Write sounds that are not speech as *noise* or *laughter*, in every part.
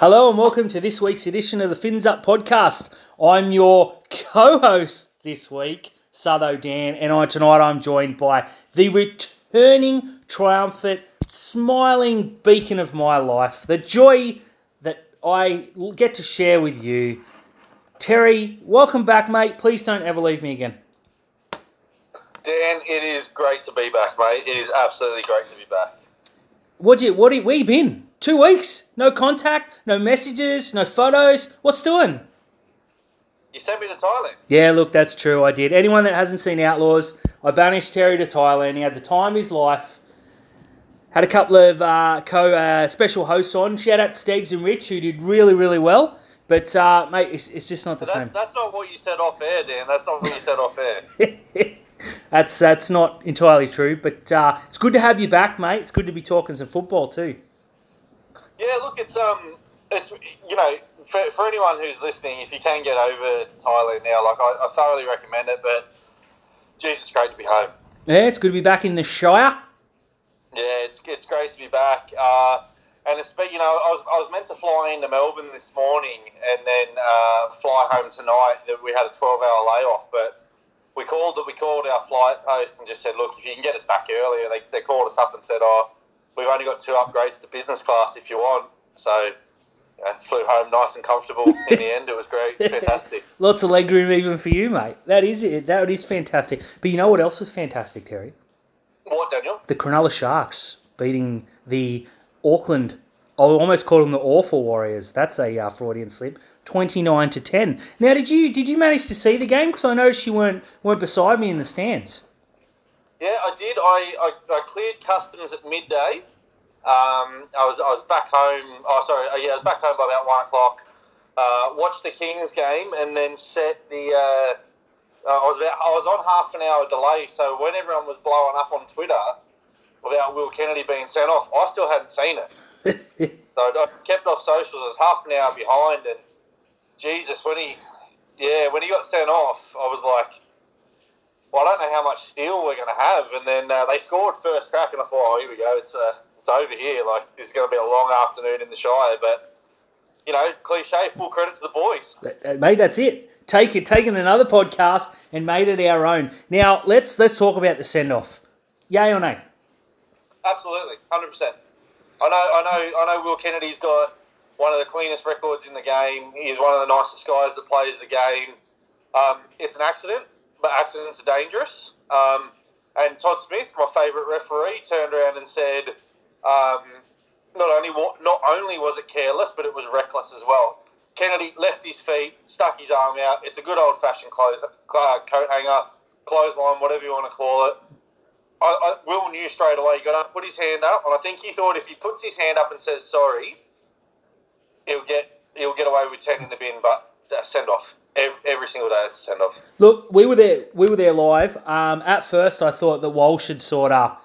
Hello and welcome to this week's edition of the Fins Up podcast. I'm your co-host this week, Sutho Dan, and I tonight I'm joined by the returning triumphant, smiling beacon of my life, the joy that I get to share with you. Terry, welcome back, mate. Please don't ever leave me again. Dan, it is great to be back, mate. It is absolutely great to be back. What you what where you been? Two weeks? No contact, no messages, no photos. What's doing? You sent me to Thailand. Yeah, look, that's true. I did. Anyone that hasn't seen Outlaws, I banished Terry to Thailand. He had the time of his life. Had a couple of uh, co uh, special hosts on. Shout out Stegs and Rich, who did really, really well. But uh, mate, it's, it's just not the That, same. that's not what you said off air, Dan. That's not what you said off air. *laughs* that's that's not entirely true. But uh, it's good to have you back, mate. It's good to be talking some football too. Yeah, look, it's um, it's you know, for, for anyone who's listening, if you can get over to Thailand now, like I, I thoroughly recommend it. But Jesus, great to be home. Yeah, it's good to be back in the Shire. Yeah, it's it's great to be back. Uh, and it's but you know I was I was meant to fly into Melbourne this morning and then uh, fly home tonight. That we had a twelve hour layoff, but we called. We called our flight post and just said, look, if you can get us back earlier, they, they called us up and said, oh, we've only got two upgrades to business class if you want. So. Yeah, flew home nice and comfortable in the end. It was great, *laughs* fantastic. Lots of leg room even for you, mate. That is it. That is fantastic. But you know what else was fantastic, Terry? What, Daniel? The Cronulla Sharks beating the Auckland. I almost called them the Awful Warriors. That's a uh, Freudian slip. Twenty nine to ten. Now, did you did you manage to see the game? Because I noticed you weren't weren't beside me in the stands. Yeah, I did. I, I, I cleared customs at midday. Um, I was I was back home. Oh, sorry. uh, Yeah, I was back home by about one o'clock. Uh, watched the Kings game and then set the. Uh, uh, I was about, I was on half an hour delay, so when everyone was blowing up on Twitter about Will Kennedy being sent off, I still hadn't seen it. *laughs* So I kept off socials. I was half an hour behind, and Jesus, when he, yeah, when he got sent off, I was like, well, I don't know how much steel we're going to have. And then uh, they scored first crack, and I thought, oh, here we go. It's uh, it's over here. Like this is going to be a long afternoon in the Shire. But you know, cliche. Full credit to the boys. That- Mate, that's it. Take it, taken another podcast and made it our own. Now let's let's talk about the send off. Yay or nay? Absolutely, hundred percent. I know, I know, I know. Will Kennedy's got one of the cleanest records in the game. He's one of the nicest guys that plays the game. Um, it's an accident, but accidents are dangerous. Um, and Todd Smith, my favourite referee, turned around and said, um, not only not only was it careless, but it was reckless as well. Kennedy left his feet, stuck his arm out. It's a good old fashioned uh, coat hanger, clothesline, whatever you want to call it. I, I, Will knew straight away he got to put his hand up, and I think he thought if he puts his hand up and says sorry, he'll get he'll get away with ten in the bin. But a send off every, every single day. It's a send off. Look, we were there. We were there live. Um, at first, I thought that Walsh had sort of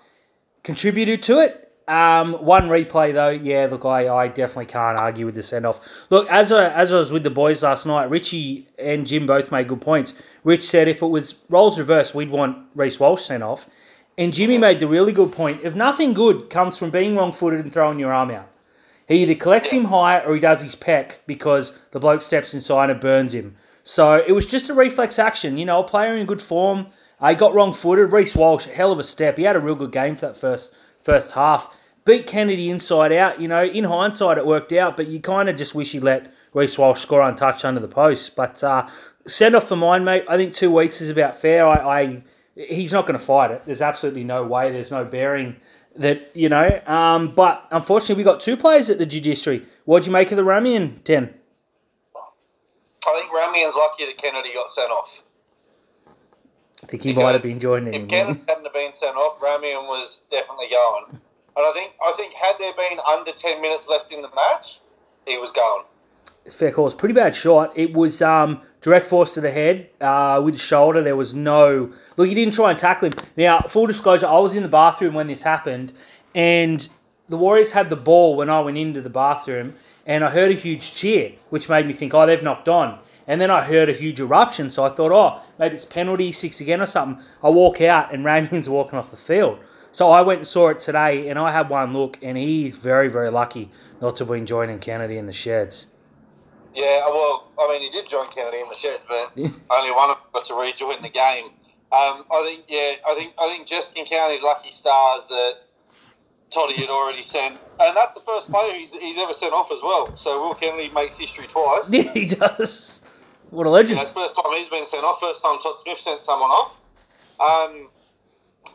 contributed to it. Um, one replay though, yeah. Look, I, I definitely can't argue with the send off. Look, as I as I was with the boys last night, Richie and Jim both made good points. Rich said if it was roles reversed, we'd want Reece Walsh sent off, and Jimmy made the really good point. If nothing good comes from being wrong footed and throwing your arm out, he either collects him high or he does his peck because the bloke steps inside and burns him. So it was just a reflex action. You know, a player in good form. I got wrong footed. Reece Walsh, hell of a step. He had a real good game for that first first half. Beat Kennedy inside out. You know, in hindsight, it worked out, but you kind of just wish he let Reece Walsh score untouched under the post. But uh, send off for mine, mate. I think two weeks is about fair. I, I he's not going to fight it. There's absolutely no way. There's no bearing that you know. Um, but unfortunately, we got two players at the judiciary. What'd you make of the Ramien ten? I think Ramien's lucky that Kennedy got sent off. I think he might have been joining If him. Kennedy hadn't have been sent off, Ramien was definitely going. And I think I think had there been under ten minutes left in the match, he was going. It's fair call. It's pretty bad shot. It was um, direct force to the head uh, with the shoulder. There was no look. He didn't try and tackle him. Now, full disclosure, I was in the bathroom when this happened, and the Warriors had the ball when I went into the bathroom, and I heard a huge cheer, which made me think, oh, they've knocked on. And then I heard a huge eruption, so I thought, oh, maybe it's penalty, six again or something. I walk out, and Ramien's walking off the field. So I went and saw it today, and I had one look, and he's very, very lucky not to have been joining Kennedy in the sheds. Yeah, well, I mean, he did join Kennedy in the sheds, but *laughs* only one of them got to rejoin the game. Um, I think, yeah, I think, I think Jeskin County's lucky stars that Toddy had already sent, and that's the first player he's, he's ever sent off as well. So Will Kennedy makes history twice. Yeah, *laughs* he does. What a legend! You know, the first time he's been sent off. First time Todd Smith sent someone off. Um,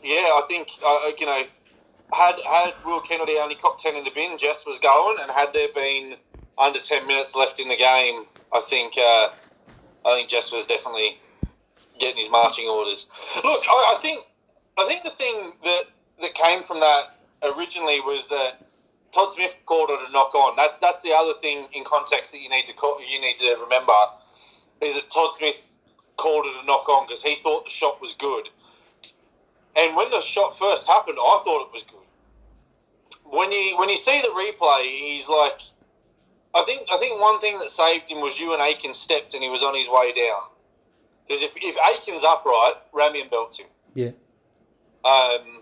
yeah, I think uh, you know, had had Will Kennedy only copped ten in the bin, Jess was going, and had there been under ten minutes left in the game, I think uh, I think Jess was definitely getting his marching orders. Look, I, I think I think the thing that that came from that originally was that Todd Smith called it a knock on. That's that's the other thing in context that you need to call, you need to remember is that Todd Smith called it a knock on because he thought the shot was good. And when the shot first happened, I thought it was good. When you when you see the replay, he's like, I think I think one thing that saved him was Euan Aitken stepped and he was on his way down. Because if, if Aitken's upright, Ramien belts him. Yeah. Um,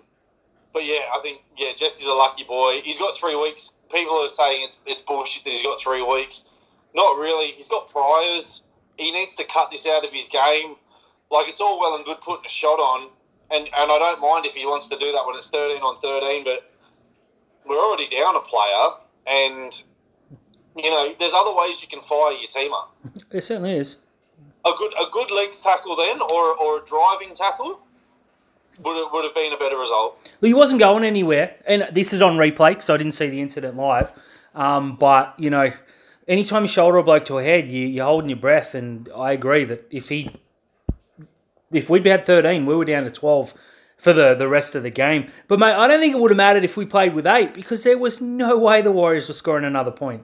but yeah, I think yeah, Jesse's a lucky boy. He's got three weeks. People are saying it's it's bullshit that he's got three weeks. Not really. He's got priors. He needs to cut this out of his game. Like it's all well and good putting a shot on, and and I don't mind if he wants to do that when it's thirteen on thirteen. But we're already down a player, and you know there's other ways you can fire your teamer. It certainly is. A good a good legs tackle then, or or a driving tackle would have, would have been a better result. Well, he wasn't going anywhere, and this is on replay because I didn't see the incident live. Um, but you know, anytime you shoulder a bloke to a head, you, you're holding your breath, and I agree that if he, if we'd had 13, we were down to 12 for the, the rest of the game. But mate, I don't think it would have mattered if we played with eight because there was no way the Warriors were scoring another point.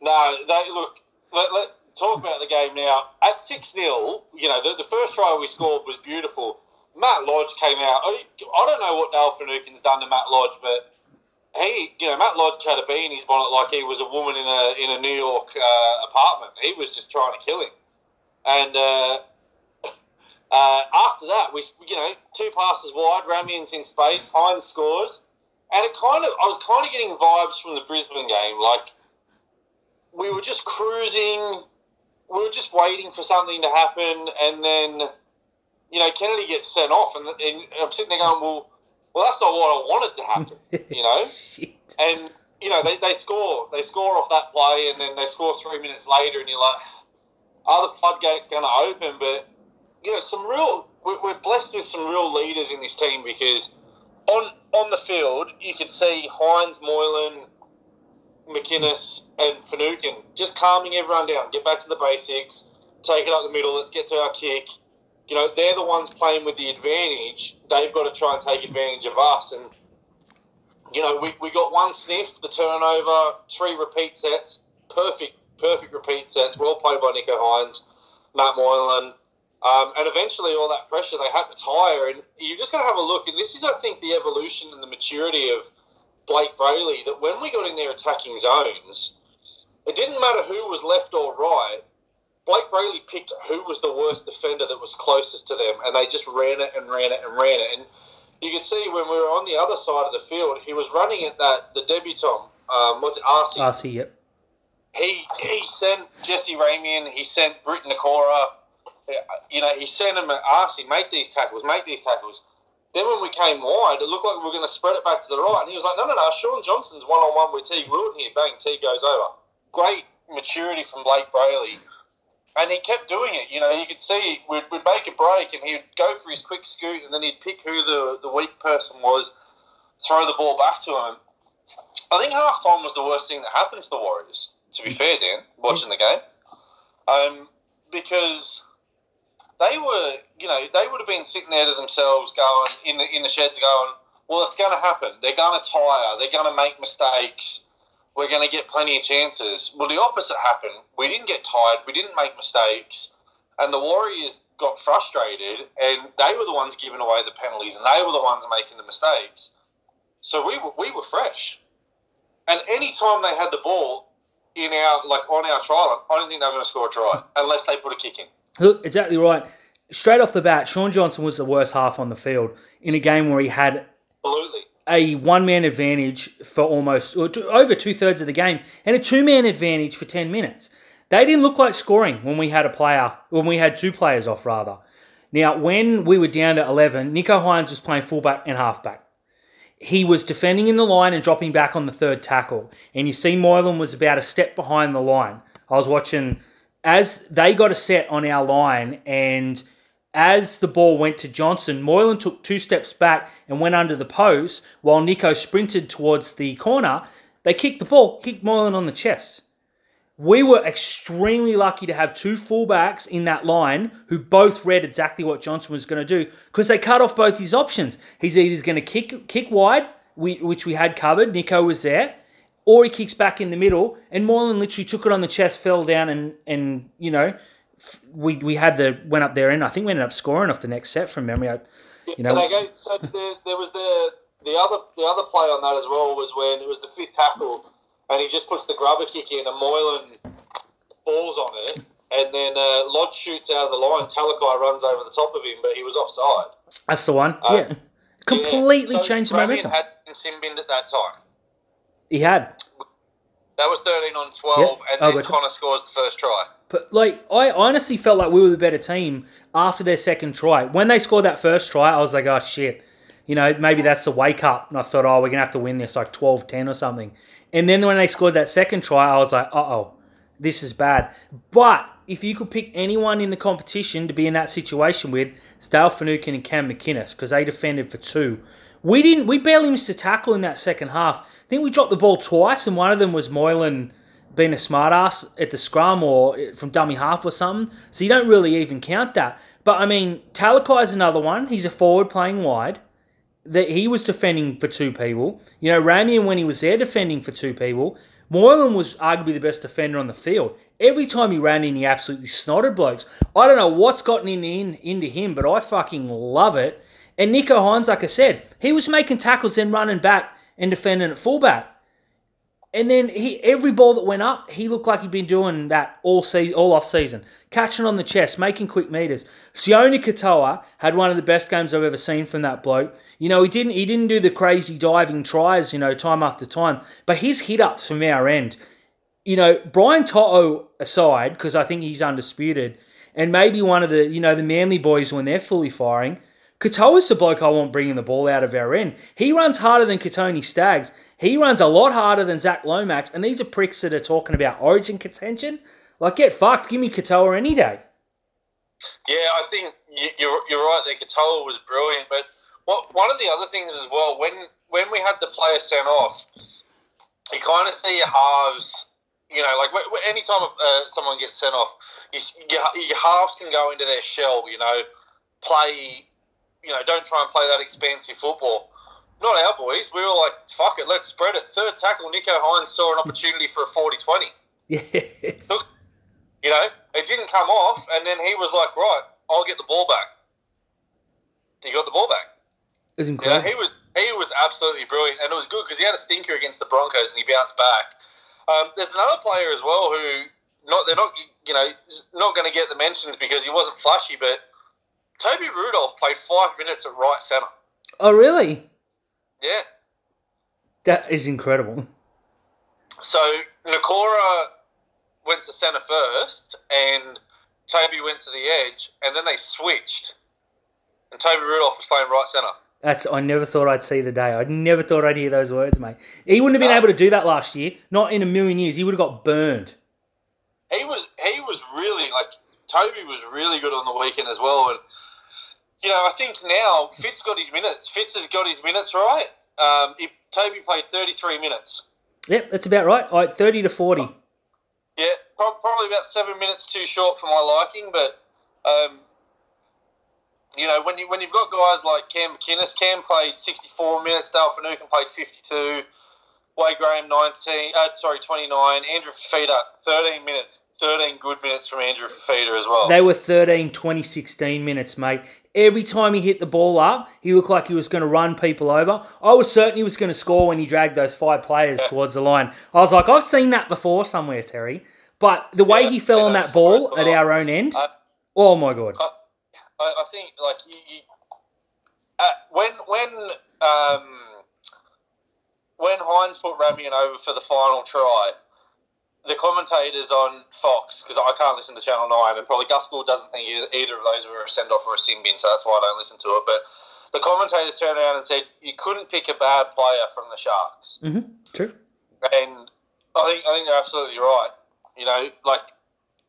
No, they look. Let, let talk about the game now. At six 0 you know, the, the first try we scored was beautiful. Matt Lodge came out. I, I don't know what Dale Finucane's done to Matt Lodge, but he, you know, Matt Lodge had a bee in his bonnet like he was a woman in a in a New York uh, apartment. He was just trying to kill him. And uh, uh, after that, we, you know, two passes wide, Ramien's in space, Hynes scores, and it kind of, I was kind of getting vibes from the Brisbane game, like we were just cruising, we were just waiting for something to happen, and then you know, Kennedy gets sent off, and, and I'm sitting there going, well, well, that's not what I wanted to happen, *laughs* you know. and you know, they, they score, they score off that play, and then they score three minutes later, and you're like, are the floodgates going to open? But you know, some real, we're, we're blessed with some real leaders in this team because on on the field, you could see Hynes, Moylan, McInnes, and Finucane just calming everyone down. Get back to the basics. Take it up the middle. Let's get to our kick you know, they're the ones playing with the advantage. They've got to try and take advantage of us. And, you know, we, we got one sniff, the turnover, three repeat sets, perfect, perfect repeat sets, well played by Nicho Hynes, Matt Moylan. Um, and eventually, all that pressure, they had to tire. And you've just got to have a look. And this is, I think, the evolution and the maturity of Blayke Brailey that when we got in there attacking zones, it didn't matter who was left or right Blayke Brailey picked who was the worst defender that was closest to them, and they just ran it and ran it and ran it. And you could see when we were on the other side of the field, he was running at that the debutant. Um, what's it? RC. RC, yep. He he sent Jesse Ramien. He sent Britt Nikora. You know, he sent him at RC. Make these tackles. Make these tackles. Then when we came wide, it looked like we were going to spread it back to the right, and he was like, "No, no, no. Shaun Johnson's one on one with Teig Wilton here. Bang, Teig goes over. Great maturity from Blayke Brailey." And he kept doing it. You know, you could see we'd, we'd make a break, and he'd go for his quick scoot, and then he'd pick who the the weak person was, throw the ball back to him. I think halftime was the worst thing that happened to the Warriors. To be fair, Dan, watching the game, um, because they were, you know, they would have been sitting there to themselves, going in the in the sheds, going, "Well, it's going to happen. They're going to tire. They're going to make mistakes." We're going to get plenty of chances. Well, the opposite happened. We didn't get tired. We didn't make mistakes. And the Warriors got frustrated, and they were the ones giving away the penalties, and they were the ones making the mistakes. So we were, we were fresh. And any time they had the ball in our like on our trial, I don't think they were going to score a try unless they put a kick in. Look, exactly right. Straight off the bat, Shaun Johnson was the worst half on the field in a game where he had Absolutely. A one man advantage for almost over two thirds of the game and a two man advantage for 10 minutes. They didn't look like scoring when we had a player, when we had two players off, rather. Now, when we were down to 11, Nicho Hynes was playing fullback and halfback. He was defending in the line and dropping back on the third tackle. And you see Moylan was about a step behind the line. I was watching as they got a set on our line and as the ball went to Johnson, Moylan took two steps back and went under the post while Nicho sprinted towards the corner. They kicked the ball, kicked Moylan on the chest. We were extremely lucky to have two fullbacks in that line who both read exactly what Johnson was going to do because they cut off both his options. He's either going to kick kick wide, which we had covered. Nicho was there, or he kicks back in the middle, and Moylan literally took it on the chest, fell down, and and you know we we had the went up there and I think we ended up scoring off the next set from memory. I, you know, go, so there, there was the the other the other play on that as well was when it was the fifth tackle, and he just puts the grubber kick in, and Moylan falls on it, and then uh, Lodge shoots out of the line. Talakai runs over the top of him, but he was offside. that's the one. Uh, yeah, completely Yeah, so changed the momentum. had sin at that time. he had, That was 13 on 12, Yeah. and Oh, then. Connor scores the first try. but like I honestly felt like we were the better team after their second try. When they scored that first try, I was like, oh shit, you know, maybe that's the wake up. And I thought, oh, we're gonna have to win this like 12-10 or something. And then when they scored that second try, I was like, uh oh, this is bad. But if you could pick anyone in the competition to be in that situation with, it's Dale Finucane and Cam McInnes because they defended for two. We didn't. We barely missed a tackle in that second half. I think we dropped the ball twice, and one of them was Moylan being a smartass at the scrum or from dummy half or something. So you don't really even count that. But I mean, Talakai is another one. He's a forward playing wide. That he was defending for two people. You know, Ramian when he was there defending for two people. Moylan was arguably the best defender on the field. Every time he ran in, he absolutely snotted blokes. I don't know what's gotten in, in into him, but I fucking love it. And Nicho Hynes, like I said, he was making tackles, then running back and defending at fullback. And then he every ball that went up, he looked like he'd been doing that all season, all off season, catching on the chest, making quick meters. Sione Katoa had one of the best games I've ever seen from that bloke. You know, he didn't he didn't do the crazy diving tries, you know, time after time, but his hit ups from our end, you know, Brian Toto aside, because I think he's undisputed, and maybe one of the you know the Manly boys when they're fully firing. Katoa's the bloke I want bringing the ball out of our end. He runs harder than Kotoni Staggs. He runs a lot harder than Zac Lomax, and these are pricks that are talking about origin contention. Like, get fucked. Give me Katoa any day. Yeah, I think you- you're, you're right there. Katoa was brilliant, but what, one of the other things as well, when when we had the player sent off, you kind of see your halves. You know, like anytime uh, someone gets sent off, you, your, your halves can go into their shell. You know, play. You know, don't try and play that expansive football. Not our boys. We were like, fuck it, let's spread it. Third tackle, Nicho Hynes saw an opportunity for a 40 20. Yes. You know, it didn't come off, and then he was like, right, I'll get the ball back. He got the ball back. It was You know, incredible. he was he was absolutely brilliant, and it was good because he had a stinker against the Broncos and he bounced back. Um, there's another player as well who not they're not you know not going to get the mentions because he wasn't flashy, but Toby Rudolf played five minutes at right centre. Oh, really? Yeah, That is incredible. so Nikora went to centre first, and Toby went to the edge, and then they switched, and Toby Rudolf was playing right centre. That's I never thought I'd see the day. I never thought I'd hear those words, mate. He wouldn't have been No. able to do that last year. Not in a million years. He would have got burned. he was he was really like Toby was really good on the weekend as well, and you know I think now Fitz got his minutes. Fitz has got his minutes right. Um, he, Toby played thirty three minutes. Yep, that's about right. All right, thirty to forty. Yeah, probably about seven minutes too short for my liking, but um, you know when you when you've got guys like Cam McInnes, Cam played sixty four minutes, Dale Finucane played fifty two. Wade Graham, 19, uh, sorry, 29. Andrew Fifita, 13 minutes. 13 good minutes from Andrew Fifita as well. They were 13, 20, 16 minutes, mate. Every time he hit the ball up, he looked like he was going to run people over. I was certain he was going to score when he dragged those five players Yeah. towards the line. I was like, I've seen that before somewhere, Terry. But the way Yeah, he fell on that ball at our own end, oh my god. I, I think like you, you uh, when when um, when Hynes put Ramien over for the final try, the commentators on Fox, because I can't listen to Channel 9, and probably Gus Gould doesn't think either of those were a send off or a sin bin, so that's why I don't listen to it. But the commentators turned around and said, You couldn't pick a bad player from the Sharks. Mm-hmm. True. And I think, I think you're absolutely right. You know, like,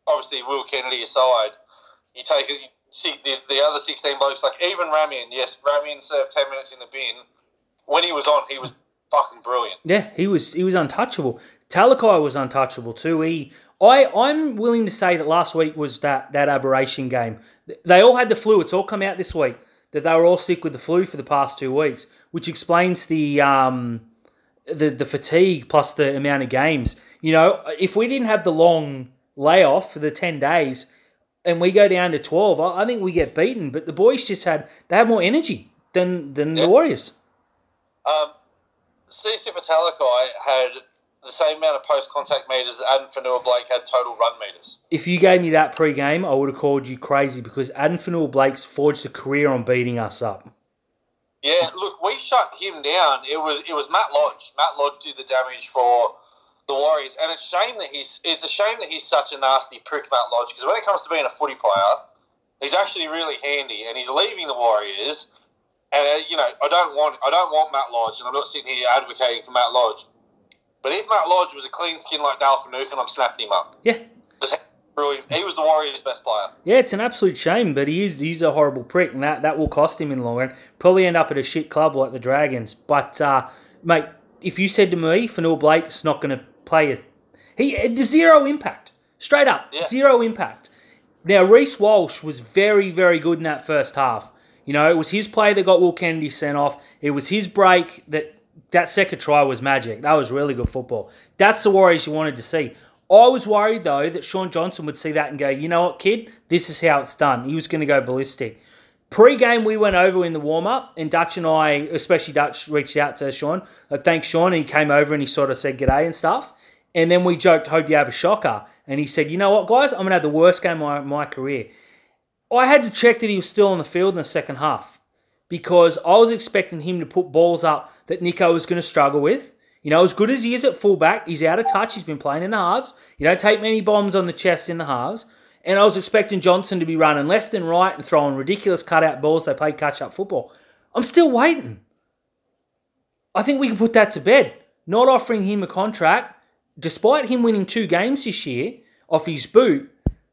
obviously, Will Kennedy aside, you take. See the, the other 16 blokes, like even Ramien, yes, Ramien served 10 minutes in the bin. When he was on, he was fucking brilliant. Yeah, he was he was untouchable. Talakai was untouchable too. He, I, I'm willing to say that last week was that that aberration game. They all had the flu. It's all come out this week that they were all sick with the flu for the past two weeks, which explains the um, the the fatigue plus the amount of games. You know, if we didn't have the long layoff for the ten days, and we go down to twelve, I, I think we get beaten. But the boys just had they had more energy than than yeah. the Warriors. Um, Sifa Talakai had the same amount of post contact meters that Addin Fonua-Blake had total run meters. If you gave me that pre game, I would have called you crazy because Addin Fonua-Blake's forged a career on beating us up. Yeah, look, we shut him down. It was it was Matt Lodge. Matt Lodge did the damage for the Warriors, and it's shame that he's it's a shame that he's such a nasty prick, Matt Lodge, because when it comes to being a footy player, he's actually really handy, and he's leaving the Warriors. And uh, you know, I don't want I don't want Matt Lodge, and I'm not sitting here advocating for Matt Lodge. But if Matt Lodge was a clean skin like Dale Finucane, I'm snapping him up. Yeah. He was the Warriors' best player. Yeah, it's an absolute shame, but he is he's a horrible prick, and that, that will cost him in the long run. Probably end up at a shit club like the Dragons. But uh, mate, if you said to me, Fonua-Blake's not going to play a he zero impact, straight up, yeah. zero impact. Now Reece Walsh was very very good in that first half. You know, it was his play that got Will Kennedy sent off. It was his break that that second try was magic. That was really good football. That's the Warriors you wanted to see. I was worried though that Sean Johnson would see that and go, you know what, kid, this is how it's done. He was going to go ballistic. Pre-game, we went over in the warm-up, and Dutch and I, especially Dutch, reached out to Sean. Uh, thanks, Shaun, and he came over and he sort of said g'day and stuff. And then we joked, hope you have a shocker. And he said, you know what, guys, I'm going to have the worst game of my, my career. Oh, I had to check that he was still on the field in the second half because I was expecting him to put balls up that Nicho was going to struggle with. You know, as good as he is at fullback, he's out of touch. He's been playing in the halves. You don't take many bombs on the chest in the halves. And I was expecting Johnson to be running left and right and throwing ridiculous cutout balls. They play catch up football. I'm still waiting. I think we can put that to bed. Not offering him a contract, despite him winning two games this year off his boot,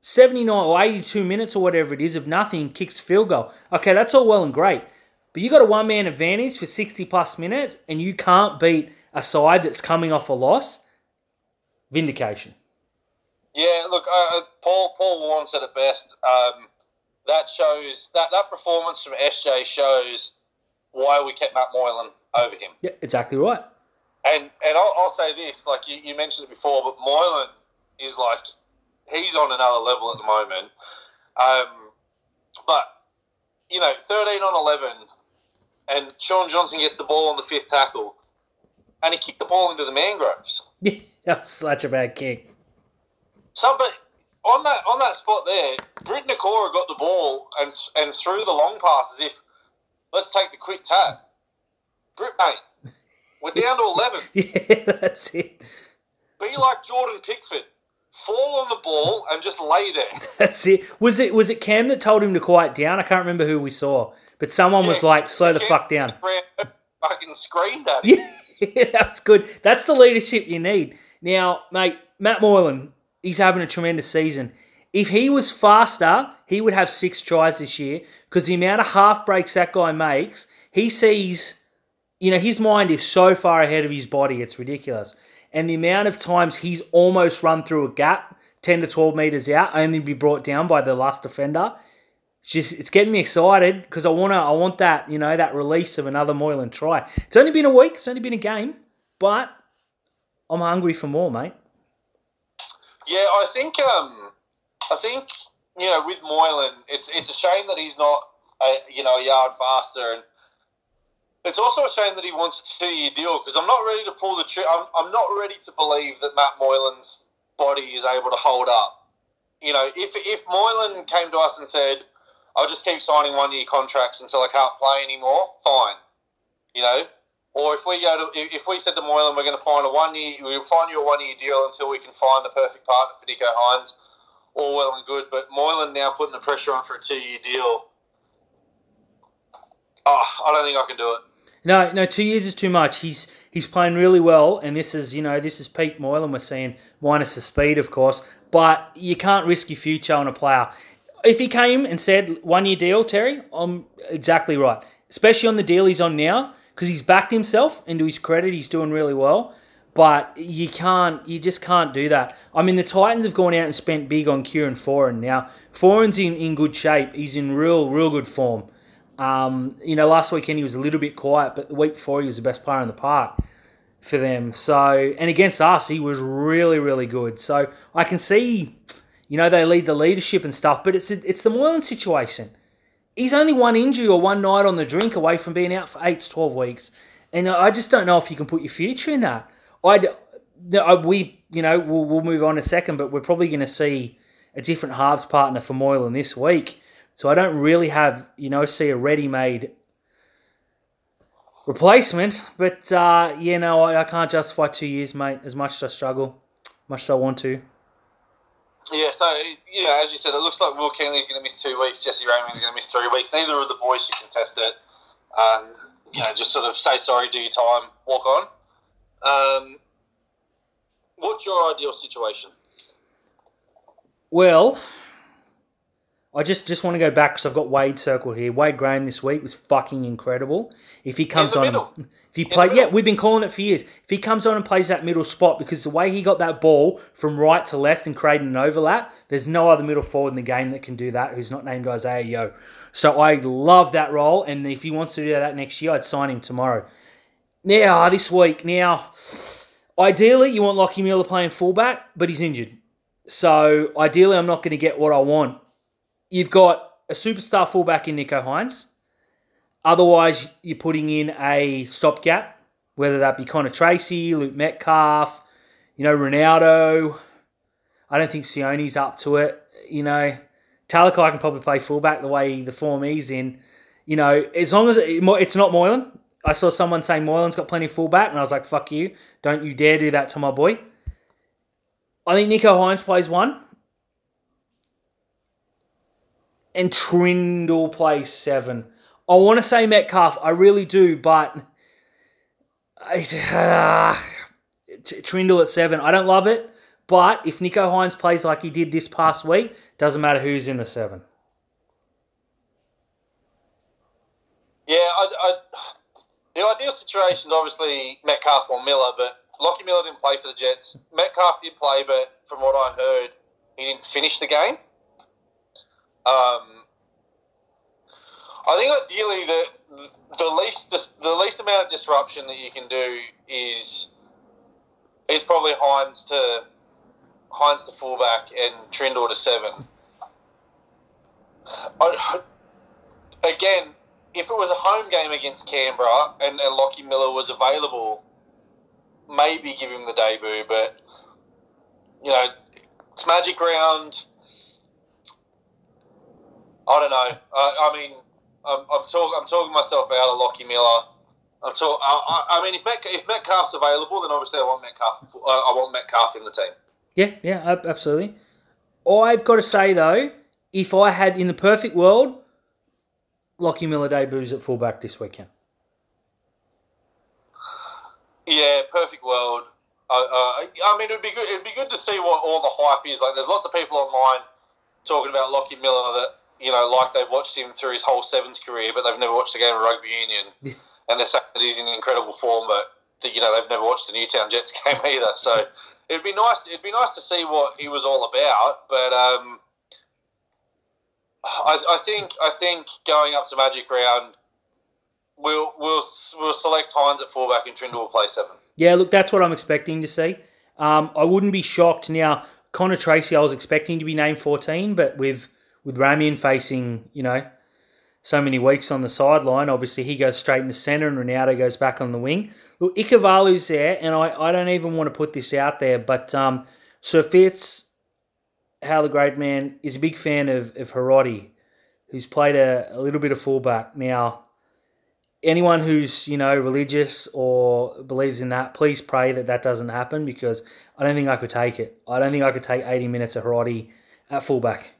79 or 82 minutes or whatever it is of nothing, kicks field goal. Okay, that's all well and great. But you got a one man advantage for 60 plus minutes and you can't beat a side that's coming off a loss. Vindication. Yeah, look, uh, uh Paul Paul Warren said it best. Um, that shows that that performance from SJ shows why we kept Matt Moylan over him. Yeah, exactly right. And and I'll, I'll say this, like you, you mentioned it before, but Moylan is like he's on another level at the moment. Um, but you know, thirteen on eleven and Sean Johnson gets the ball on the fifth tackle, and he kicked the ball into the mangroves. Yeah, *laughs* that was such a bad kick. So, but on that on that spot there, Britt Nikora got the ball and and threw the long pass as if, let's take the quick tap. Britt, mate, we're down to eleven. *laughs* yeah, that's it. Be like Jordan Pickford. Fall on the ball and just lay there. *laughs* That's it. Was it was it Cam that told him to quiet down? I can't remember who we saw. But someone yeah, was like, slow the fuck down. Fucking screamed at him. Yeah, *laughs* that's good. That's the leadership you need. Now, mate, Matt Moylan, he's having a tremendous season. If he was faster, he would have six tries this year because the amount of half breaks that guy makes, he sees, you know, his mind is so far ahead of his body, it's ridiculous. And the amount of times he's almost run through a gap 10 to 12 meters out, only be brought down by the last defender it's just it's getting me excited because I want to I want that you know that release of another Moylan try. It's only been a week, it's only been a game, but I'm hungry for more, mate. Yeah, I think um, I think you know with Moylan, it's it's a shame that he's not a, you know a yard faster, and it's also a shame that he wants a two year deal because I'm not ready to pull the trigger. I'm, I'm not ready to believe that Matt Moylan's body is able to hold up. You know, if if Moylan came to us and said I'll just keep signing one year contracts until I can't play anymore. Fine. you know. Or if we go to, if we said to Moylan, we're going to find a one year, we'll find you a one year deal until we can find the perfect partner for Nico Hynes. All well and good, but Moylan now putting the pressure on for a two year deal. Oh, I don't think I can do it. No, no, two years is too much. He's he's playing really well, and this is you know this is Pete Moylan we're seeing minus the speed, of course. But you can't risk your future on a player. If he came and said one year deal, Terry, I'm exactly right. Especially on the deal he's on now, because he's backed himself. And to his credit, he's doing really well. But you can't, you just can't do that. I mean, the Titans have gone out and spent big on Kieran Foran. Now, Foran's in, in good shape. He's in real, real good form. Um, you know, last weekend he was a little bit quiet, but the week before he was the best player in the park for them. So, and against us, he was really, really good. So I can see, you know, they lead the leadership and stuff, but it's it's the Moylan situation. He's only one injury or one night on the drink away from being out for eight to twelve weeks, and I just don't know if you can put your future in that. I'd, we, you know, we'll, we'll move on a second, but we're probably going to see a different halves partner for Moylan this week. So I don't really have, you know, see a ready-made replacement. But uh, yeah, no, I, I, can't justify two years, mate. As much as I struggle, much as I want to. Yeah, so you know, as you said, it looks like Will Kennedy's going to miss two weeks. Jesse Ramien's going to miss three weeks. Neither of the boys should contest it. Um, you know, just sort of say sorry, do your time, walk on. Um, what's your ideal situation? Well, I just, just want to go back because I've got Wade circled here. Wade Graham this week was fucking incredible. If he comes on, middle. *laughs* if he play, yeah, we've been calling it for years. If he comes on and plays that middle spot, because the way he got that ball from right to left and created an overlap, there's no other middle forward in the game that can do that. Who's not named Isaah Yeo. So I love that role, and if he wants to do that next year, I'd sign him tomorrow. Now this week, now ideally you want Lockie Miller playing fullback, but he's injured. So ideally, I'm not going to get what I want you've got a superstar fullback in Nicho Hynes. Otherwise, you're putting in a stopgap, whether that be Connor Tracey, Luke Metcalf, you know, Ronaldo. I don't think Sione's up to it. You know, Talakai can probably play fullback the way the form he's in. You know, as long as it, it's not Moylan. I saw someone saying Moylan's got plenty of fullback, and I was like, fuck you. Don't you dare do that to my boy. I think Nicho Hynes plays one. And Trindall plays seven. I want to say Metcalf, I really do, but I, *sighs* uh, Trindall at seven. I don't love it, but if Nicho Hynes plays like he did this past week, doesn't matter who's in the seven. Yeah, I, I, the ideal situation is obviously Metcalf or Miller, but Lockie Miller didn't play for the Jets. Metcalf did play, but from what I heard, he didn't finish the game. Um, I think ideally the the least the least amount of disruption that you can do is is probably Hynes to Hynes to fullback and Trindall to seven. I, again, if it was a home game against Canberra and, and Lockie Miller was available, maybe give him the debut. But you know, it's magic round. I don't know. I, I mean, I'm, I'm, talk, I'm talking myself out of Lockie Miller. I'm talk, I, I, mean, if, Met, if Metcalf's available, then obviously I want Metcalf. Uh, I want Metcalf in the team. Yeah, yeah, absolutely. I've got to say though, if I had in the perfect world, Lockie Miller debuts at fullback this weekend. Yeah, perfect world. Uh, uh, I mean, it'd be good. It'd be good to see what all the hype is. Like, there's lots of people online talking about Lockie Miller that you know, like they've watched him through his whole sevens career, but they've never watched a game of rugby union, and they're saying that he's in incredible form, but that, you know they've never watched a Newtown Jets *laughs* game either. So it'd be nice. It'd be nice to see what he was all about. But um, I, I think I think going up to Magic Round, we'll we'll we'll select Hynes at fullback and Trindall will play seven. Yeah, look, that's what I'm expecting to see. Um, I wouldn't be shocked now. Connor Tracey, I was expecting to be named 14, but with with Ramien facing, you know, so many weeks on the sideline, obviously he goes straight into centre and Ronaldo goes back on the wing. Look, Ikuvalu's there, and I, I don't even want to put this out there, but um, Sir Fitz, how the great man, is a big fan of, of Hiroti, who's played a, a little bit of fullback. Now, anyone who's you know religious or believes in that, please pray that that doesn't happen because I don't think I could take it. I don't think I could take 80 minutes of Hiroti at fullback.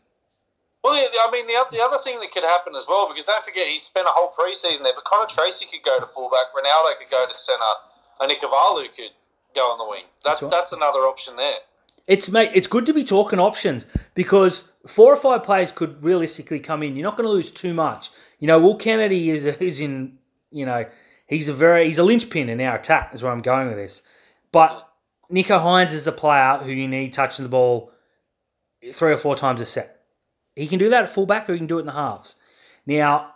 Well, I mean, the other, the other thing that could happen as well, because don't forget, he spent a whole preseason there, but Connor Tracey could go to fullback, Ronaldo could go to centre, and Ikuvalu could go on the wing. That's That's that's, another option there. It's mate, it's good to be talking options because four or five players could realistically come in. You're not going to lose too much. You know, Will Kennedy is is in. You know, he's a very he's a linchpin in our attack. Is where I'm going with this. But Nicho Hynes is a player who you need touching the ball three or four times a set. He can do that at fullback or he can do it in the halves. Now,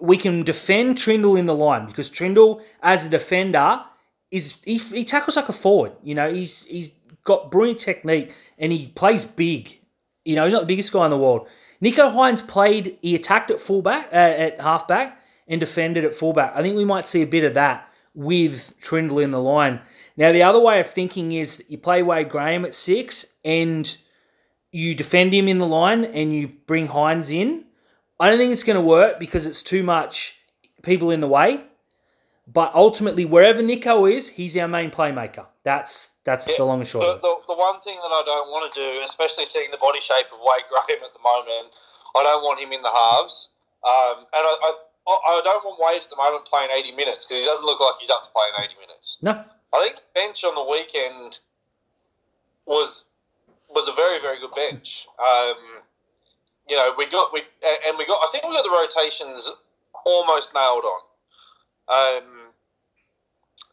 we can defend Trindall in the line because Trindall, as a defender, is he, he tackles like a forward. You know, he's he's got brilliant technique and he plays big. You know, he's not the biggest guy in the world. Nicho Hynes played. He attacked at fullback, uh, at halfback, and defended at fullback. I think we might see a bit of that with Trindall in the line. Now, the other way of thinking is you play Wade Graham at six and you defend him in the line and you bring Hynes in. I don't think it's going to work because it's too much people in the way. But ultimately, wherever Nicho is, he's our main playmaker. That's that's the long and short. The, of it. the, the one thing that I don't want to do, especially seeing the body shape of Wade Graham at the moment, I don't want him in the halves. Um, and I, I, I don't want Wade at the moment playing 80 minutes because he doesn't look like he's up to playing 80 minutes. No, I think bench on the weekend was was a very very good bench. Um, you know, we got we and we got. I think we got the rotations almost nailed on. Um,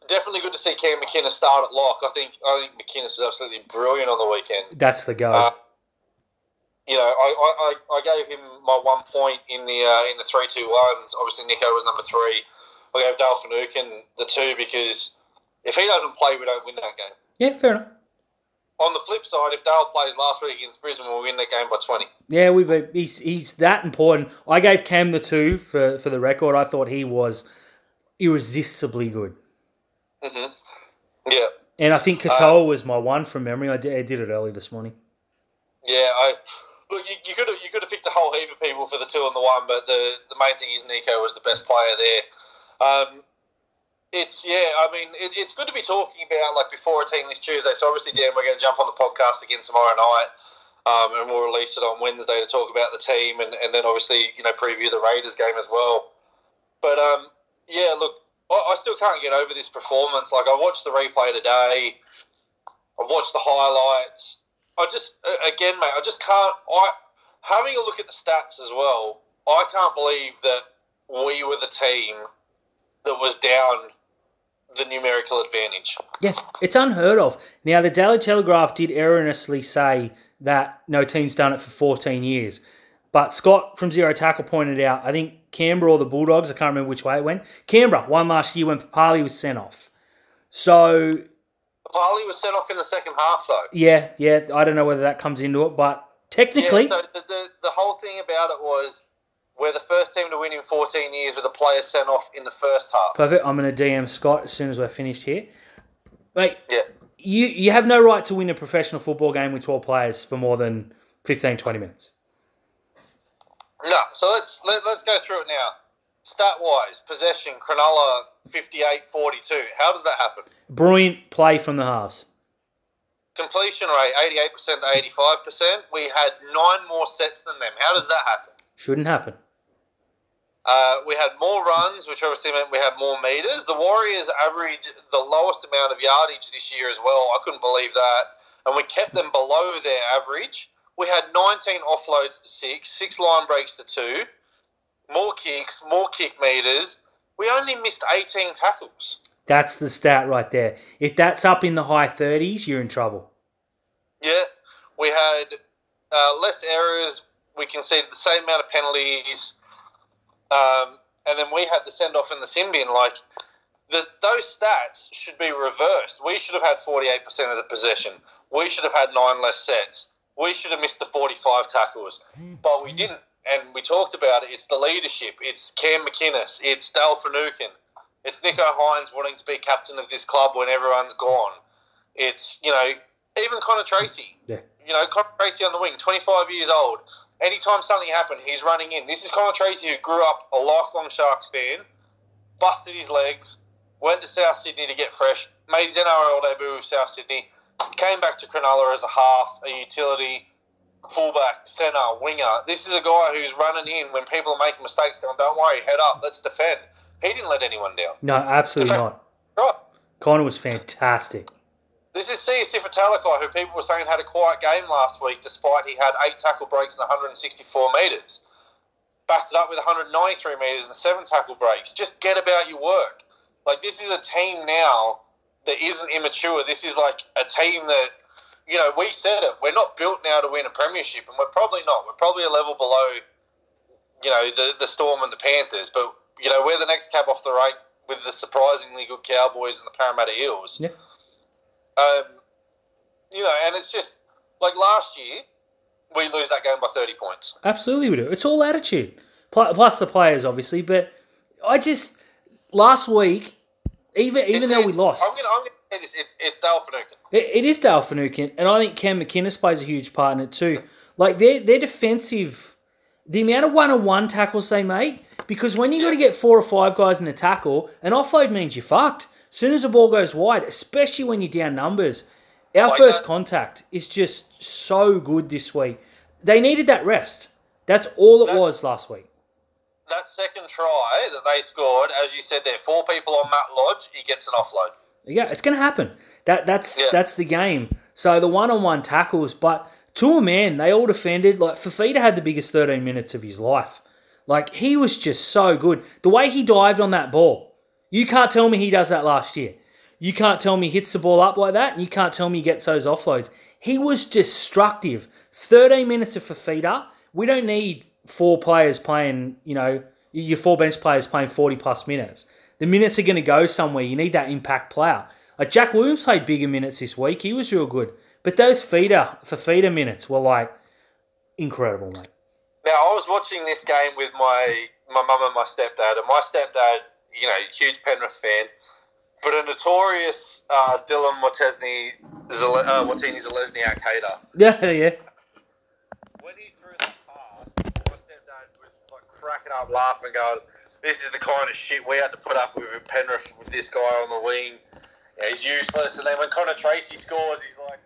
definitely good to see Cam McInnes start at lock. I think I think McInnes was absolutely brilliant on the weekend. that's the go. Uh, you know, I, I, I- I gave him my one point in the uh, in the three two ones. Obviously, Nicho was number three. I gave Dale Finucane the two because if he doesn't play, we don't win that game. yeah, fair enough. On the flip side, if Dale plays last week against Brisbane, we'll win that game by twenty. Yeah, we he's he's that important. I gave Cam the two for for the record. I thought he was irresistibly good, hmm Yeah, and I think Katoa was my one from memory. I did, I did it early this morning. yeah. I look. You, you could have you could have picked a whole heap of people for the two and the one, but the the main thing is Nicho was the best player there. Um, it's yeah. I mean, it, it's good to be talking about like before a team this Tuesday. So obviously, Dan, we're going to jump on the podcast again tomorrow night, um, and we'll release it on Wednesday to talk about the team, and, and then obviously you know preview the Raiders game as well. But um, yeah, look, I, I still can't get over this performance. Like I watched the replay today. I've watched the highlights. I just again, mate, I just can't. I having a look at the stats as well. I can't believe that we were the team that was down the numerical advantage. Yeah, it's unheard of. Now, the Daily Telegraph did erroneously say that no team's done it for 14 years. But Scott from Zero Tackle pointed out, I think Canberra or the Bulldogs, I can't remember which way it went. Canberra won last year when Papalii was sent off. So, Papalii was sent off in the second half, though. yeah, yeah, I don't know whether that comes into it, but technically, Yeah, so the, the, the whole thing about it was we're the first team to win in 14 years with a player sent off in the first half. perfect. I'm going to DM Scott as soon as we're finished here. Mate, Yeah. you, you have no right to win a professional football game with 12 players for more than 15, 20 minutes. No, so let's let, let's go through it now. Stat wise, possession, Cronulla 58 42. How does that happen? Brilliant play from the halves. Completion rate 88% to 85%. We had nine more sets than them. How does that happen? Shouldn't happen. Uh, we had more runs, which obviously meant we had more meters. The Warriors averaged the lowest amount of yardage this year as well. I couldn't believe that. And we kept them below their average. We had 19 offloads to six, six line breaks to two, more kicks, more kick meters. We only missed 18 tackles. That's the stat right there. If that's up in the high 30s, you're in trouble. Yeah, we had uh, less errors. We conceded the same amount of penalties, um, and then we had the send off in the sin bin. Like the, those stats should be reversed. We should have had forty eight percent of the possession. We should have had nine less sets. We should have missed the forty five tackles, but we didn't. And we talked about it. It's the leadership. It's Cam McInnes. It's Dale Finucane. It's Nicho Hynes wanting to be captain of this club when everyone's gone. It's you know even Connor Tracey. Yeah. You know, Connor Tracey on the wing, 25 years old. Anytime something happened, he's running in. This is Connor Tracey who grew up a lifelong Sharks fan, busted his legs, went to South Sydney to get fresh, made his NRL debut with South Sydney, came back to Cronulla as a half, a utility, fullback, centre, winger. This is a guy who's running in when people are making mistakes, going, don't worry, head up, let's defend. He didn't let anyone down. No, absolutely not. Right. Connor was fantastic. This is Siosifa Talakai, who people were saying had a quiet game last week, despite he had eight tackle breaks and 164 metres. Backed it up with 193 metres and seven tackle breaks. Just get about your work. Like, this is a team now that isn't immature. This is like a team that, you know, we said it. We're not built now to win a premiership, and we're probably not. We're probably a level below, you know, the, the Storm and the Panthers. But, you know, we're the next cab off the rank with the surprisingly good Cowboys and the Parramatta Eels. Yeah. Um, you know, and it's just like last year, we lose that game by 30 points. Absolutely, we do. It's all attitude. Plus the players, obviously. But I just last week, even even It's- though we lost, I'm going to say this it's, it's Dale Finucane. It, it is Dale Finucane, and I think Cam McInnes plays a huge part in it too. Like their their defensive, the amount of one on one tackles they make, because when you got to get four or five guys in a tackle, an offload means you're fucked. Soon as the ball goes wide, especially when you're down numbers, our Like first that- contact is just so good this week. They needed that rest. That's all it That- was last week. That second try that they scored, as you said there, four people on Matt Lodge, he gets an offload. Yeah, it's going to happen. That that's Yeah. that's the game. So the one-on-one tackles, but to a man, they all defended. Like Fifita had the biggest 13 minutes of his life. Like he was just so good. The way he dived on that ball, you can't tell me he does that last year. You can't tell me he hits the ball up like that, you can't tell me he gets those offloads. He was destructive. 13 minutes of Fifita. We don't need four players playing, you know, your four bench players playing 40 plus minutes. The minutes are going to go somewhere. You need that impact player. Like Jack Williams played bigger minutes this week. He was real good. But those feeder for feeder minutes were like incredible, mate. Now, I was watching this game with my my mum and my stepdad, and my stepdad, you know, huge Penrith fan, but a notorious uh, Dylan Watesny, Zale- uh, Watene-Zelezniak hater. Yeah, *laughs* yeah. when he threw that pass, my stepdad was like cracking up, laughing, going, "This is the kind of shit we had to put up with in Penrith with this guy on the wing. Yeah, he's useless." And then when Connor Tracey scores, he's like,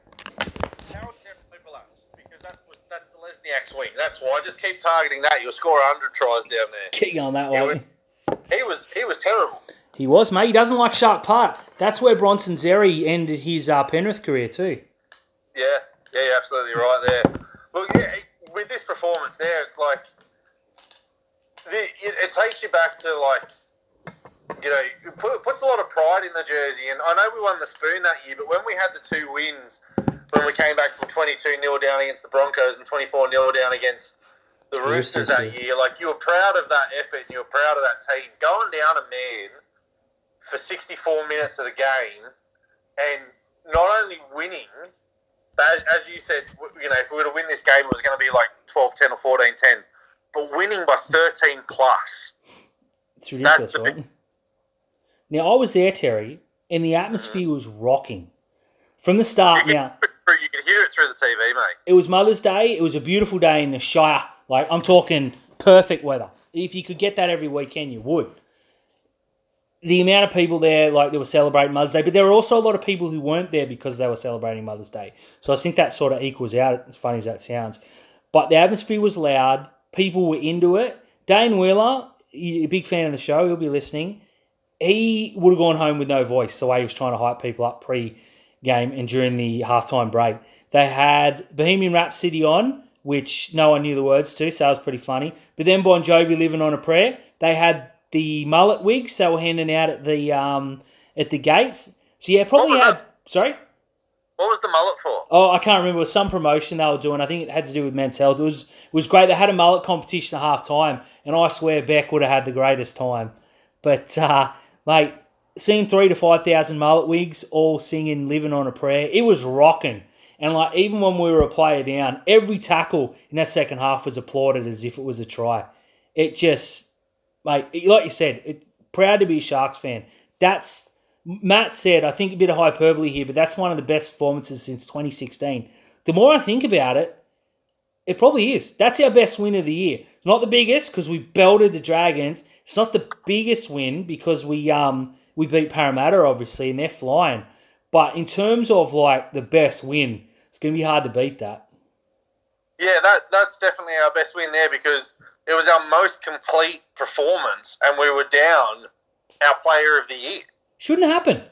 "How can people up? Because that's what that's the Zelezniak's wing. That's why. Just keep targeting that. You'll score hundred tries down there." Keep going that Yeah, way. *laughs* He was he was terrible. He was, mate. He doesn't like Shark Park. That's where Bronson Xerri ended his uh, Penrith career too. Yeah, yeah, you're absolutely right there. Look, yeah, with this performance there, it's like the, it, it takes you back to like you know, it put, puts a lot of pride in the jersey. And I know we won the spoon that year, but when we had the two wins, when we came back from 22 0 down against the Broncos and 24 0 down against the Roosters that year, like you were proud of that effort and you were proud of that team. Going down a man for 64 minutes of the game and not only winning, but as- you said, you know, if we were to win this game, it was going to be like 12 10 or 14 10. But winning by 13 plus. It's ridiculous, right? big- Now I was there, Terry, and the atmosphere mm. was rocking from the start. You Now could, you could hear it through the TV, mate. it was Mother's Day. It was a beautiful day in the Shire. Like I'm talking perfect weather. If you could get that every weekend, you would. The amount of people there, like they were celebrating Mother's Day, but there were also a lot of people who weren't there because they were celebrating Mother's Day. So I think that sort of equals out. As funny as that sounds, but the atmosphere was loud. People were into it. Dane Wheeler, a big fan of the show, he'll be listening. He would have gone home with no voice the way he was trying to hype people up pre-game and during the halftime break. They had Bohemian Rhapsody on, which no one knew the words to, so that was pretty funny. But then Bon Jovi living on a prayer. They had the mullet wigs they were handing out at the um, at the gates. So yeah, probably had. Sorry. What was the mullet for? Oh, I can't remember. It was some promotion they were doing. I think it had to do with men's health. It was it was great. They had a mullet competition at half time, and I swear Beck would have had the greatest time. But uh, mate, seeing three to five thousand mullet wigs all singing "Living on a Prayer," it was rocking. And like even when we were a player down, every tackle in that second half was applauded as if it was a try. It just, mate, like you said, it, proud to be a Sharks fan. That's Matt said, I think a bit of hyperbole here, but that's one of the best performances since 2016. The more I think about it, it probably is. That's our best win of the year. Not the biggest because we belted the Dragons. It's not the biggest win because we um we beat Parramatta obviously and they're flying. But in terms of like the best win, it's gonna be hard to beat that. Yeah, that that's definitely our best win there because it was our most complete performance, and we were down our player of the year. Shouldn't happen.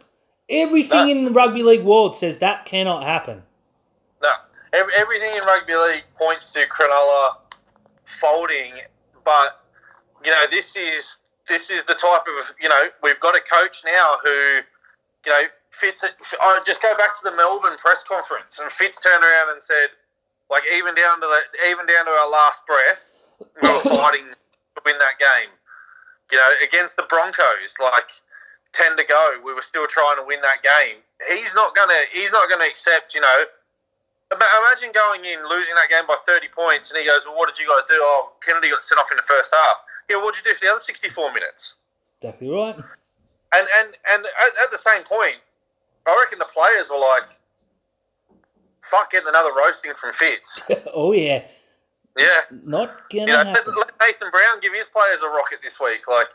Everything No. in the rugby league world says that cannot happen. No, Ev- everything in rugby league points to Cronulla folding, but you know this is this is the type of you know we've got a coach now who you know Fitz. I just go back to the Melbourne press conference, and Fitz turned around and said, like even down to the even down to our last breath, we were fighting to win that game. You know, against the Broncos, like ten to go, we were still trying to win that game. He's not gonna he's not gonna accept, you know. Ima- Imagine going in, losing that game by 30 points, and he goes, Well, what did you guys do? Oh, Kennedy got sent off in the first half. Yeah, what did you do for the other 64 minutes? Exactly right. And and, and at, at the same point, I reckon the players were like, Fuck getting another roasting from Fitz. *laughs* oh yeah. Yeah. Not gonna You know, let, happen. let Nathan Brown give his players a rocket this week. Like,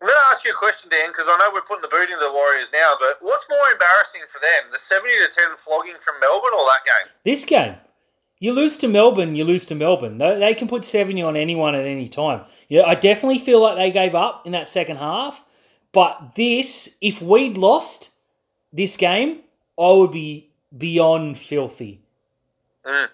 I'm going to ask you a question, Dan, because I know we're putting the boot into the Warriors now, but what's more embarrassing for them, the 70 to 10 flogging from Melbourne or that game? This game, you lose to Melbourne, you lose to Melbourne. They they can put 70 on anyone at any time. Yeah, I definitely feel like they gave up in that second half. But this, if we'd lost this game, I would be beyond filthy. Mm.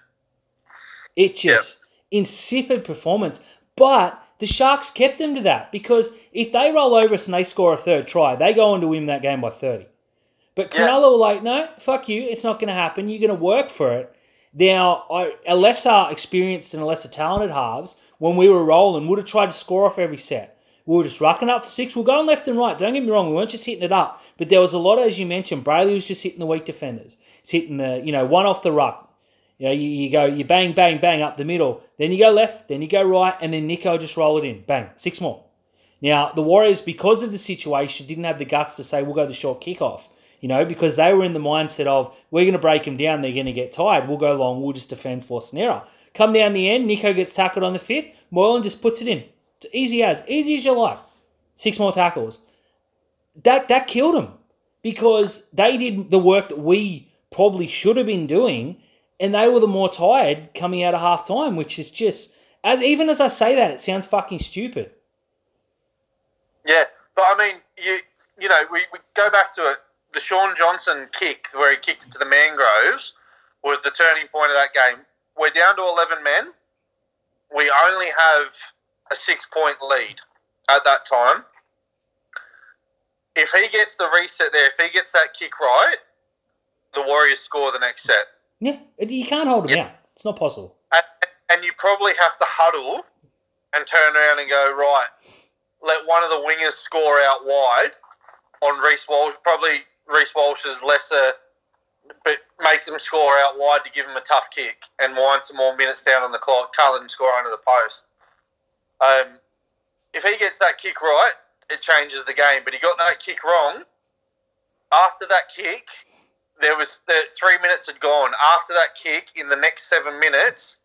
It just insipid performance. But the Sharks kept them to that because if they roll over us and they score a third try, they go on to win that game by 30. But. Cronulla were like, no, fuck you. It's not going to happen. You're going to work for it. Now, I- a lesser experienced and a lesser talented halves, when we were rolling, would have tried to score off every set. We were just rucking up for six. We are going left and right. Don't get me wrong. We weren't just hitting it up. But there was a lot, as you mentioned, Brailey was just hitting the weak defenders. He's hitting the, you know, one off the ruck. You know, you, you go, you bang, bang, bang up the middle. Then you go left, then you go right, and then Nicho just roll it in. Bang, six more. Now, the Warriors, because of the situation, didn't have the guts to say, we'll go the short kickoff. You know, because they were in the mindset of, we're going to break them down, they're going to get tired, we'll go long, we'll just defend, force an error. Come down the end, Nicho gets tackled on the fifth, Moylan just puts it in. Easy as, easy as you like. Six more tackles. That, that killed them because they did the work that we probably should have been doing, and they were the more tired coming out of half time, which is just, as even as I say that, it sounds fucking stupid. Yeah, but I mean, you you know, we, we go back to it. The Shaun Johnson kick, where he kicked it to the Mangroves, was the turning point of that game. We're down to 11 men. We only have a six point lead at that time. If he gets the reset there, if he gets that kick right, the Warriors score the next set. Yeah, you can't hold them Yeah. out. It's not possible. And, and you probably have to huddle and turn around and go, right, let one of the wingers score out wide on Reece Walsh. Probably Reece Walsh's lesser, but make them score out wide to give him a tough kick and wind some more minutes down on the clock. Can't let him score under the post. Um, if he gets that kick right, it changes the game. But he got that kick wrong. After that kick, there was the three minutes had gone. After that kick, in the next seven minutes,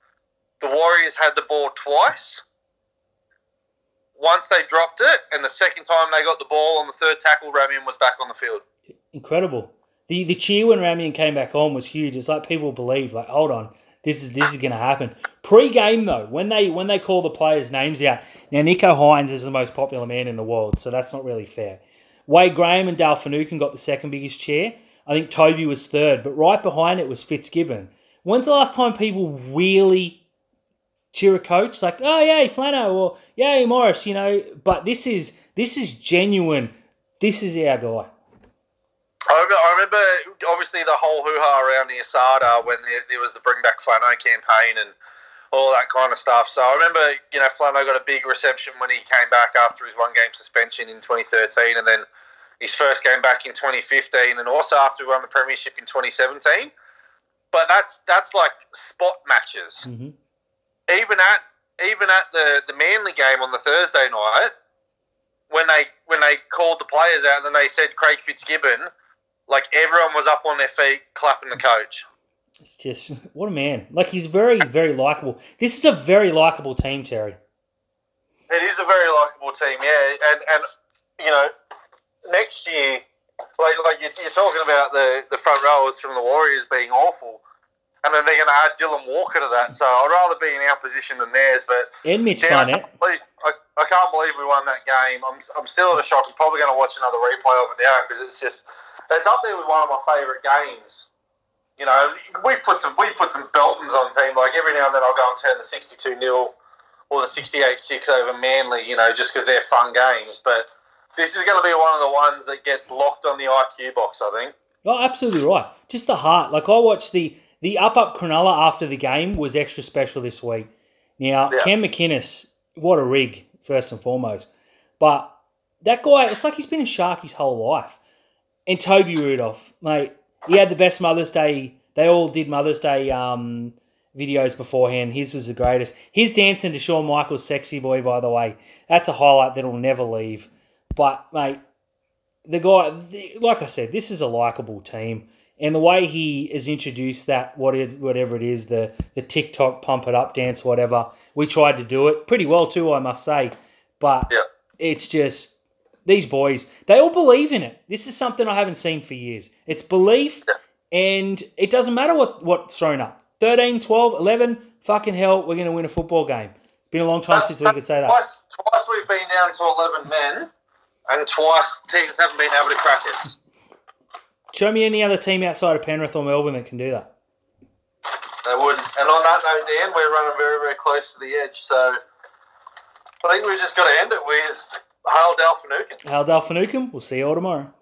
the Warriors had the ball twice. Once they dropped it, and the second time they got the ball on the third tackle, Ramien was back on the field. Incredible. The the cheer when Ramien came back on was huge. It's like people believe, like, hold on, this is this is gonna happen. Pre-game though, when they when they call the players' names out, now Nicho Hynes is the most popular man in the world, so that's not really fair. Wade Graham and Dale Finucane got the second biggest chair. I think Toby was third, but right behind it was Fitzgibbon. When's the last time people really cheer a coach like, oh yay Flano or yay Morris, you know? But this is this is genuine. This is our guy. I remember, I remember obviously the whole hoo ha around the Asada when there, there was the Bring Back Flano campaign and all that kind of stuff. So I remember, you know, Flano got a big reception when he came back after his one game suspension in 2013 and then his first game back in 2015 and also after we won the Premiership in 2017. But that's that's like spot matches. hmm even at even at the, the Manly game on the Thursday night, when they when they called the players out and they said Craig Fitzgibbon, like everyone was up on their feet clapping the coach. It's just what a man. Like he's very, very likable. This is a very likable team, Terry. It is a very likable team, yeah, and and you know, next year, like like you're, you're talking about the the front rowers from the Warriors being awful, and then they're going to add Dylan Walker to that. So I'd rather be in our position than theirs. But And Mitch I Barnett. can't, believe, I, I can't believe we won that game. I'm I'm still at a shock. I'm probably going to watch another replay of it now because it's just it's up there with one of my favourite games. You know, we've put some we've put some Beltons on team. Like every now and then, I'll go and turn the sixty-two 0 or the sixty-eight six over Manly. You know, just because they're fun games. But this is going to be one of the ones that gets locked on the IQ box. I think. Oh, absolutely right. Just the heart. Like I watched the the up up Cronulla after the game was extra special this week. Now Yeah. Cam McInnes, what a rig first and foremost. But that guy, it's like he's been a shark his whole life. And Toby Rudolf, mate, he had the best Mother's Day. They all did Mother's Day um, videos beforehand. His was the greatest. His dancing to Shawn Michaels' "Sexy Boy," by the way, that's a highlight that'll never leave. But mate, the guy, the, like I said, this is a likable team, and the way he has introduced that, what it, whatever it is, the the TikTok pump it up dance, whatever, we tried to do it pretty well too, I must say. But Yeah. it's just these boys, they all believe in it. This is something I haven't seen for years. It's belief, and it doesn't matter what what's thrown up 13, 12, 11, fucking hell, we're going to win a football game. Been a long time since we could say that. Twice, twice we've been down to eleven men, and twice teams haven't been able to crack it. Show me any other team outside of Penrith or Melbourne that can do that. They wouldn't. And on that note, Dan, we're running very, very close to the edge. So I think we've just got to end it with Hail Dale Finucane. Hal Dale Finucane, we'll see you all tomorrow.